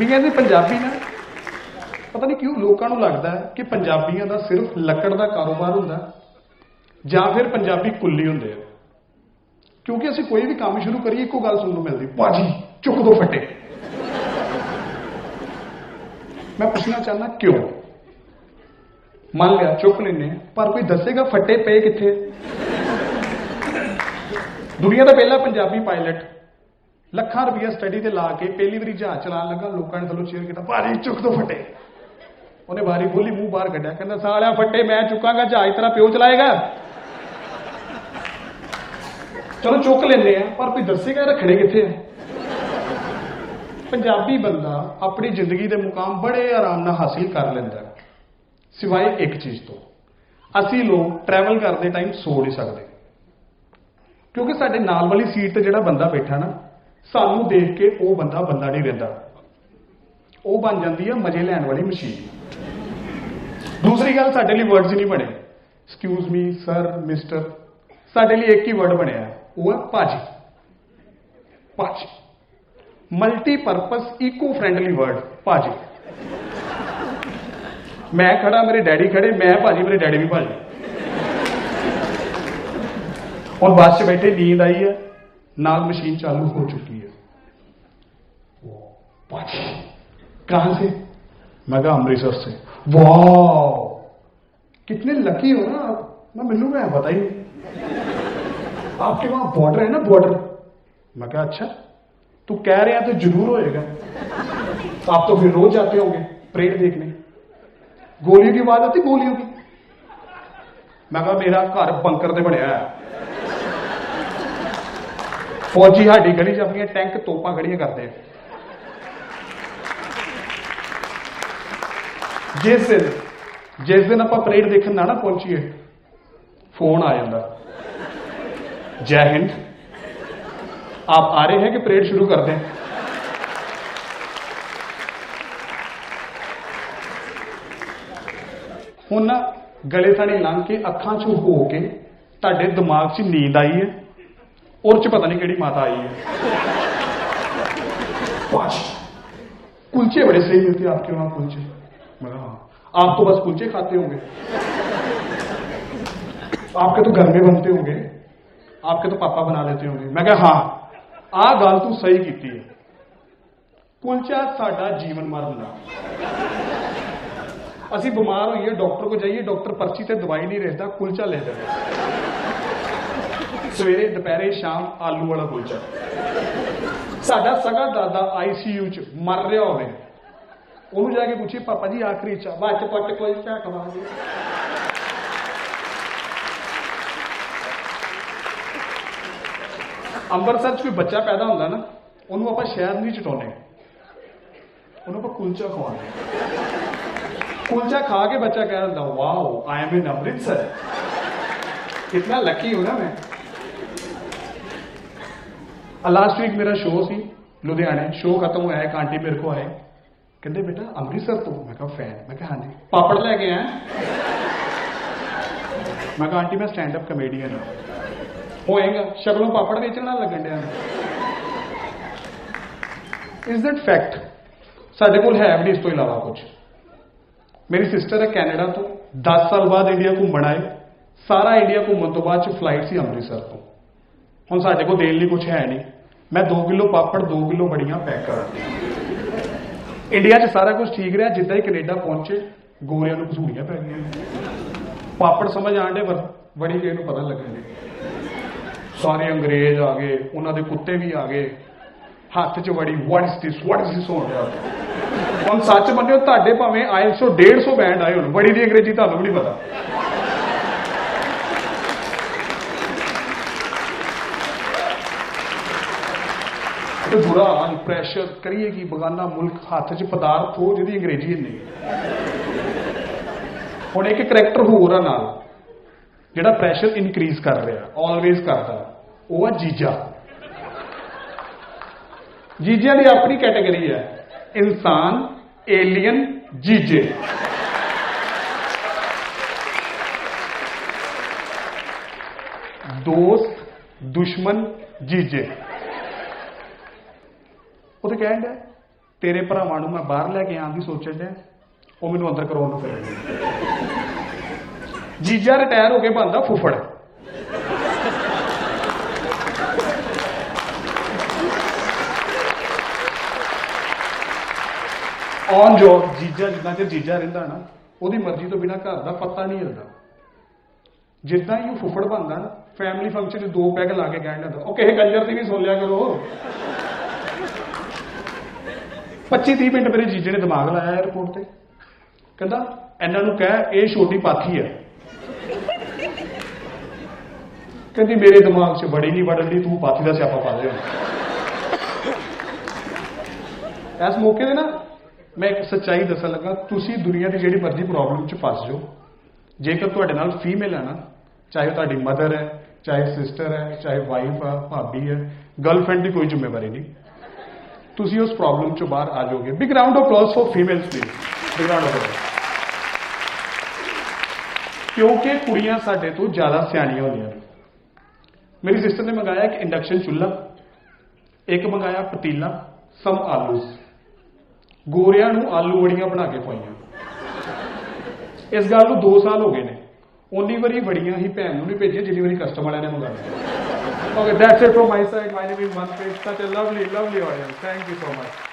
ਵੀ ਕਹਿੰਦੇ ਪੰਜਾਬੀ ਨਾ ਪਤਾ ਨਹੀਂ ਕਿਉਂ ਲੋਕਾਂ ਨੂੰ ਲੱਗਦਾ ਹੈ ਕਿ ਪੰਜਾਬੀਆਂ ਦਾ ਸਿਰਫ ਲੱਕੜ ਦਾ ਕਾਰੋਬਾਰ ਹੁੰਦਾ ਹੈ ਜਾਂ ਫਿਰ ਪੰਜਾਬੀ ਕੁੱਲੀ ਹੁੰਦੇ ਆ। ਕਿਉਂਕਿ ਅਸੀਂ ਕੋਈ ਵੀ ਕੰਮ ਸ਼ੁਰੂ ਕਰੀਏ ਇੱਕੋ ਗੱਲ ਸੁਣਨ ਨੂੰ ਮਿਲਦੀ ਭਾਜੀ ਚੁੱਕ ਦੋ ਫੱਟੇ। ਮੈਂ ਪੁੱਛਣਾ ਚਾਹੁੰਦਾ ਕਿਉਂ? ਮੰਨ ਲਿਆ ਚੁੱਕ ਲੈਨੇ ਆ, ਪਰ ਕੋਈ ਦੱਸੇਗਾ ਫੱਟੇ ਪਏ ਕਿੱਥੇ ਦੁਨੀਆ ਦਾ ਪਹਿਲਾ ਪੰਜਾਬੀ ਪਾਇਲਟ। ਲੱਖਾਂ ਰੁਪਈਆ ਸਟੱਡੀ ਤੇ ਲਾ ਕੇ ਪਹਿਲੀ ਵਾਰੀ ਜਹਾਜ਼ ਚਲਾਉਣ ਲੱਗਾ, ਲੋਕਾਂ ਨੇ ਥੱਲੋਂ ਚੀਰ ਕੀਤਾ ਭਾਜੀ ਚੁੱਕ ਦੋ ਫੱਟੇ। ਉਹਨੇ ਵਾਰੀ ਖੋਲੀ ਮੂੰਹ ਬਾਹਰ ਕੱਢਿਆ, ਕਹਿੰਦਾ, ਸਾਲਿਆ ਫੱਟੇ, ਮੈਂ ਚੁੱਕਾਂਗਾ ਜਹਾਜ਼, ਤੇਰਾ ਪਿਓ ਚਲਾਏਗਾ? ਚਲੋ ਚੁੱਕ ਲੈਂਦੇ ਆ, ਪਰ ਕੋਈ ਦੱਸੇਗਾ ਰੱਖਣੇ ਕਿੱਥੇ ਆ? ਪੰਜਾਬੀ ਬੰਦਾ ਆਪਣੀ ਜ਼ਿੰਦਗੀ ਦੇ ਮੁਕਾਮ ਬੜੇ ਆਰਾਮ ਨਾਲ ਹਾਸਿਲ ਕਰ ਲੈਂਦਾ ਹੈ ਸਿਵਾਏ ਇੱਕ ਚੀਜ਼ ਤੋਂ। ਅਸੀਂ ਲੋਕ ਟਰੈਵਲ ਕਰਦੇ ਟਾਈਮ ਸੋ ਨਹੀਂ ਸਕਦੇ। ਕਿਉਂਕਿ ਸਾਡੇ ਨਾਲ ਵਾਲੀ ਸੀਟ ਤੇ ਜਿਹੜਾ ਬੰਦਾ ਬੈਠਾ ਨਾ ਸਾਨੂੰ ਦੇਖ ਕੇ ਉਹ ਬੰਦਾ ਬੰਦਾ ਨਹੀਂ ਰਹਿੰਦਾ। ਉਹ ਬਣ ਜਾਂਦੀ ਹੈ ਮਜ਼ੇ ਲੈਣ ਵਾਲੀ ਮਸ਼ੀਨ। ਦੂਸਰੀ ਗੱਲ ਸਾਡੇ ਲਈ ਵਰਡਸ ਹੀ ਨਹੀਂ ਬਣੇ। ਐਕਸਕਿਊਜ਼ ਮੀ ਸਰ ਮਿਸਟਰ ਸਾਡੇ ਲਈ ਇੱਕ ਹੀ ਵਰਡ ਬਣਿਆ। ਹੈ, ਉਹ ਹੈ ਭਾਜੀ। ਭਾਜੀ। Multi purpose eco friendly word ਭਾਜੀ। ਮੈਂ ਖੜਾ ਮੇਰੇ ਡੈਡੀ ਖੜੇ ਮੈਂ ਭਾਜੀ ਮੇਰੇ ਡੈਡੀ ਵੀ ਭਾਜੀ। ਹੁਣ ਬੱਸ 'ਚ ਬੈਠੇ ਨੀਂਦ ਆਈ ਹੈ नाल मशीन चालू हो चुकी है। कहाँ से? मैं कहा अमृतसर से। वाह कितने लकी हो ना आप। मैं मिलू मैं पता ही नहीं आपके वहाँ बॉर्डर है ना बॉर्डर मैं कहा अच्छा। तू कह रहे हैं तो ज़रूर होएगा। तो आप तो फिर रोज जाते होंगे परेड देखने। गोलियों की आवाज़ आती, गोलियों की? मैं कहा, मेरा घर बंकर से बनया है। ਫੌਜੀ ਸਾਡੀ ਗਲੀ 'ਚ ਆਪਣੀਆਂ ਟੈਂਕ ਤੋਪਾਂ ਖੜੀਆਂ ਕਰਦੇ ਆ। ਜਿਸ ਦਿਨ ਜਿਸ ਦਿਨ ਆਪਾਂ ਪਰੇਡ ਦੇਖਣ ਨਾ ਨਾ ਪਹੁੰਚੀਏ ਫੋਨ ਆ ਜਾਂਦਾ। ਜੈ ਹਿੰਦ। ਆਪ ਆ ਰਹੇ ਹੈ ਕਿ ਪਰੇਡ ਸ਼ੁਰੂ ਕਰ ਦੇं ਹੁਣ ਗਲੇ ਥਾਣੀ ਲੰਘ ਕੇ ਅੱਖਾਂ 'ਚੋਂ ਹੋ ਕੇ ਤੁਹਾਡੇ ਦਿਮਾਗ 'ਚ ਨੀਂਦ ਆਈ ਹੈ। और 'ਚ ਪਤਾ ਨਹੀਂ ਕਿਹੜੀ ਮਾਤਾ आई है पाँच कुलचे बड़े सही मिलते हैं आपके वहां कुलचे मैं कहा, हाँ आप तो बस कुलचे खाते होंगे आपके तो घर में बनते होंगे आपके तो पापा बना लेते होंगे मैं कहा हाँ ਆਹ ਗੱਲ ਤੂੰ ਸਹੀ ਕੀਤੀ ਹੈ ਕੁਲਚਾ ਸਾਡਾ ਜੀਵਨ ਮਰਨ ਦਾ ਅਸੀਂ ਬਿਮਾਰ ਹੋਈਏ ਡਾਕਟਰ ਕੋ ਜਾਈਏ ਡਾਕਟਰ ਪਰਚੀ ਤੇ ਦਵਾਈ ਨਹੀਂ ਲਿਖਦਾ ਕੁਲਚਾ ਲੈ ਦਿੰਦਾ ਸਵੇਰੇ, ਦੁਪਹਿਰੇ, ਸ਼ਾਮ ਆਲੂ ਵਾਲਾ ਕੁਲਚਾ ਸਾਡਾ ਸਗਾ ਦਾਦਾ ਆਈਸੀਯੂ ਚ ਮਰ ਰਿਹਾ ਹੋਵੇ। ਉਹਨੂੰ ਜਾ ਕੇ ਪੁੱਛੀ ਪਾਪਾ ਜੀ, ਆਖਰੀ ਇੱਛਾ ਬਾਅਦ ਚ ਪੱਟ ਕੁਲਚਾ ਖਵਾਗੇ ਅੰਮ੍ਰਿਤਸਰ ਚ ਕੋਈ ਬੱਚਾ ਪੈਦਾ ਹੁੰਦਾ ਨਾ, ਉਹਨੂੰ ਆਪਾਂ ਸ਼ਹਿਰ ਨਹੀਂ ਚਟਾਉਂਦੇ। ਉਹਨੂੰ ਆਪਾਂ ਕੁਲਚਾ ਖਵਾਉਂਦੇ। ਕੁਲਚਾ ਖਾ ਕੇ ਬੱਚਾ ਕਹਿ ਦਿੰਦਾ, wow I am in Amritsar. ਕਿੰਨਾ ਲੱਕੀ ਹੋ ਨਾ ਮੈਂ। ਲਾਸਟ ਵੀਕ ਮੇਰਾ ਸ਼ੋਅ ਸੀ, ਲੁਧਿਆਣੇ ਸ਼ੋਅ ਖਤਮ ਹੋਇਆ, ਇੱਕ ਆਂਟੀ ਮੇਰੇ ਕੋ ਆਏ। ਕਹਿੰਦੇ, ਬੇਟਾ, ਅੰਮ੍ਰਿਤਸਰ ਤੋਂ। ਮੈਂ ਕਿਹਾ, ਫੈਨ। ਮੈਂ ਕਿਹਾ, ਹਾਂਜੀ। ਪਾਪੜ ਲੈ ਕੇ ਆਇਆ। ਮੈਂ ਕਿਹਾ, ਆਂਟੀ, ਮੈਂ ਸਟੈਂਡ ਅਪ ਕਮੇਡੀਅਨ ਹਾਂ ਹੋਏਗਾ ਸ਼ਕਲੋਂ ਪਾਪੜ ਵੇਚਣ ਨਾਲ ਲੱਗਣ ਡਿਆ ਇਸ ਦੈਟ ਫੈਕਟ ਸਾਡੇ ਕੋਲ ਹੈ ਵੀ ਨਹੀਂ ਇਸ ਤੋਂ ਇਲਾਵਾ ਕੁਝ। ਮੇਰੀ ਸਿਸਟਰ ਹੈ ਕੈਨੇਡਾ ਤੋਂ 10 ਸਾਲ ਬਾਅਦ ਇੰਡੀਆ ਘੁੰਮਣ ਆਏ। ਸਾਰਾ ਇੰਡੀਆ ਘੁੰਮਣ ਤੋਂ ਬਾਅਦ ਚ ਫਲਾਈਟ ਸੀ ਅੰਮ੍ਰਿਤਸਰ ਤੋਂ। ਹੁਣ ਸਾਡੇ ਕੋਲ ਦੇਣ ਲਈ ਕੁਝ ਹੈ ਨਹੀਂ। ਮੈਂ 2 ਕਿਲੋ ਪਾਪੜ 2 ਕਿਲੋ ਬੜੀਆਂ ਪੈਕ ਕਰਾਂਗਾ ਇੰਡੀਆ 'ਚ ਸਾਰਾ ਕੁਝ ਠੀਕ ਰਿਹਾ, ਜਿੱਦਾਂ ਹੀ ਕੈਨੇਡਾ ਪਹੁੰਚੇ, ਗੋਰਿਆਂ ਨੂੰ ਘਸੂੜੀਆਂ ਪੈ ਗਈਆਂ। ਪਾਪੜ ਸਮਝ ਆਂਡੇ ਪਰ ਬੜੀ ਕਿਸੇ ਨੂੰ ਪਤਾ ਲੱਗਣੇ ਸਾਰੇ ਅੰਗਰੇਜ਼ ਆ ਗਏ, ਉਹਨਾਂ ਦੇ ਕੁੱਤੇ ਵੀ ਆ ਗਏ। ਹੱਥ 'ਚ ਵੜੀ ਵਾਟ ਇਸ ਦਿਸ ਵਾਟ ਇਸ ਦਿਸ ਹੋ ਰਿਹਾ ਹੁਣ ਸੱਚ ਮੰਨਿਓ, ਤੁਹਾਡੇ ਭਾਵੇਂ ਆਇਲਸੋ 150 ਬੈਂਡ ਆਏ ਹੁਣ ਬੜੀ ਦੀ ਅੰਗਰੇਜ਼ੀ ਤੁਹਾਨੂੰ ਵੀ ਨਹੀਂ ਪਤਾ। ਤੇ ਬੁਰਾ ਹਾਲ ਪ੍ਰੈਸ਼ਰ ਕਰੀਏ ਕੀ, ਬਗਾਨਾ ਮੁਲਕ ਹੱਥ 'ਚ ਪਦਾਰਥ ਹੋ ਜਿਹਦੀ ਅੰਗਰੇਜ਼ੀ ਨਹੀਂ ਹੁਣ ਇੱਕ ਕਰੈਕਟਰ ਹੋਰ ਆ ਨਾਲ, ਜਿਹੜਾ ਪ੍ਰੈਸ਼ਰ ਇਨਕਰੀਜ਼ ਕਰ ਰਿਹਾ ਆਲਵੇਜ਼ ਕਰਦਾ, ਉਹ ਆ ਜੀਜਾ। ਜੀਜਿਆਂ ਦੀ ਆਪਣੀ ਕੈਟਾਗਰੀ ਹੈ, ਇਨਸਾਨ ਏਲੀਅਨ ਜੀਜੇ। ਦੋਸਤ ਦੁਸ਼ਮਨ ਜੀਜੇ। ਉਹ ਤੇ ਕਹਿਣ ਡਿਆ, ਤੇਰੇ ਭਰਾਵਾਂ ਨੂੰ ਮੈਂ ਬਾਹਰ ਲੈ ਕੇ ਆਉਣ ਦੀ ਸੋਚਣ ਡਿਆ, ਉਹ ਮੈਨੂੰ ਅੰਦਰ ਕਰਾਉਣ ਨੂੰ ਫਿਰਦੇ ਜੀਜਾ ਰਿਟਾਇਰ ਹੋ ਕੇ ਬੰਦਾ ਫੁੱਫੜ। ਔਨ ਜੋ ਜੀਜਾ ਜਿੱਦਾਂ ਕਿ ਜੀਜਾ ਰਹਿੰਦਾ ਨਾ, ਉਹਦੀ ਮਰਜ਼ੀ ਤੋਂ ਬਿਨਾ ਘਰ ਦਾ ਪੱਤਾ ਨਹੀਂ ਹਿਲਦਾ। ਜਿੱਦਾਂ ਹੀ ਉਹ ਫੁੱਫੜ ਬਣਦਾ ਨਾ ਫੈਮਿਲੀ ਫੰਕਸ਼ਨ 'ਚ ਦੋ ਪੈਗ ਲਾ ਕੇ ਕਹਿਣ ਲੱਗਾ, ਉਹ ਕਿਸੇ ਕੰਜਰ ਦੀ ਵੀ ਸੁਣ ਲਿਆ ਕਰੋ। 25 30 ਮਿੰਟ ਮੇਰੇ ਜੀਜੇ ਨੇ ਦਿਮਾਗ ਲਾਇਆ 에어ਪੋਰਟ ਤੇ। ਕਹਿੰਦਾ, ਇਹਨਾਂ ਨੂੰ ਕਹਿ, ਇਹ ਛੋਟੀ ਪਾਥੀ ਹੈ ਕਹਿੰਦੀ, ਮੇਰੇ ਦਿਮਾਗ 'ਚ ਬੜੀ ਨਹੀਂ ਵੜਨ ਦੀ, ਤੂੰ ਪਾਥੀ ਦਾ ਸਿਆਪਾ ਪਾ ਲਿਆ ਇਸ ਮੌਕੇ ਤੇ ਨਾ, ਮੈਂ ਇੱਕ ਸੱਚਾਈ ਦੱਸਣ ਲੱਗਾ, ਤੁਸੀਂ ਦੁਨੀਆ ਦੀ ਜਿਹੜੀ ਮਰਜ਼ੀ ਪ੍ਰੋਬਲਮ 'ਚ ਫਸ ਜਾਓ। ਜੇਕਰ ਤੁਹਾਡੇ ਨਾਲ ਫੀਮੇਲ ਹੈ ਨਾ, ਚਾਹੇ ਉਹ ਤੁਹਾਡੀ ਮਦਰ ਹੈ, ਚਾਹੇ ਸਿਸਟਰ ਹੈ, ਚਾਹੇ ਵਾਈਫ ਹੈ ਭਾਬੀ ਹੈ ਗਰਲਫ੍ਰੈਂਡ ਦੀ ਕੋਈ ਜ਼ਿੰਮੇਵਾਰੀ ਨਹੀਂ। ਤੁਸੀਂ ਉਸ ਪ੍ਰੋਬਲਮ ਚੋਂ ਬਾਹਰ ਆ ਜਾਓਗੇ। Big round of applause for females please big round of ਕਿਉਂਕਿ ਕੁੜੀਆਂ ਸਾਡੇ ਤੋਂ ਜ਼ਿਆਦਾ ਸਿਆਣੀਆਂ ਹੁੰਦੀਆਂ ਨੇ। ਮੇਰੀ ਸਿਸਟਰ ਨੇ ਮੰਗਾਇਆ ਇੱਕ ਇੰਡਕਸ਼ਨ ਚੁੱਲ੍ਹਾ, ਇੱਕ ਮੰਗਾਇਆ ਪਤੀਲਾ ਸਮ ਆਲੂਸ। ਗੋਰਿਆਂ ਨੂੰ ਆਲੂ ਵੜੀਆਂ ਬਣਾ ਕੇ ਖਵਾਈਆਂ। ਇਸ ਗੱਲ ਨੂੰ 2 ਸਾਲ ਹੋ ਗਏ ਨੇ। ਉਨੀ ਵਾਰੀ ਵੜੀਆਂ ਹੀ ਭੈਣ ਨੂੰ ਨਹੀਂ ਭੇਜੀਆਂ, ਜਿੰਨੀ ਵਾਰੀ ਕਸਟਮਰ ਵਾਲਿਆਂ ਨੇ ਮੰਗਾਇਆ okay that's it from my side my name is Manpreet such a lovely lovely audience thank you so much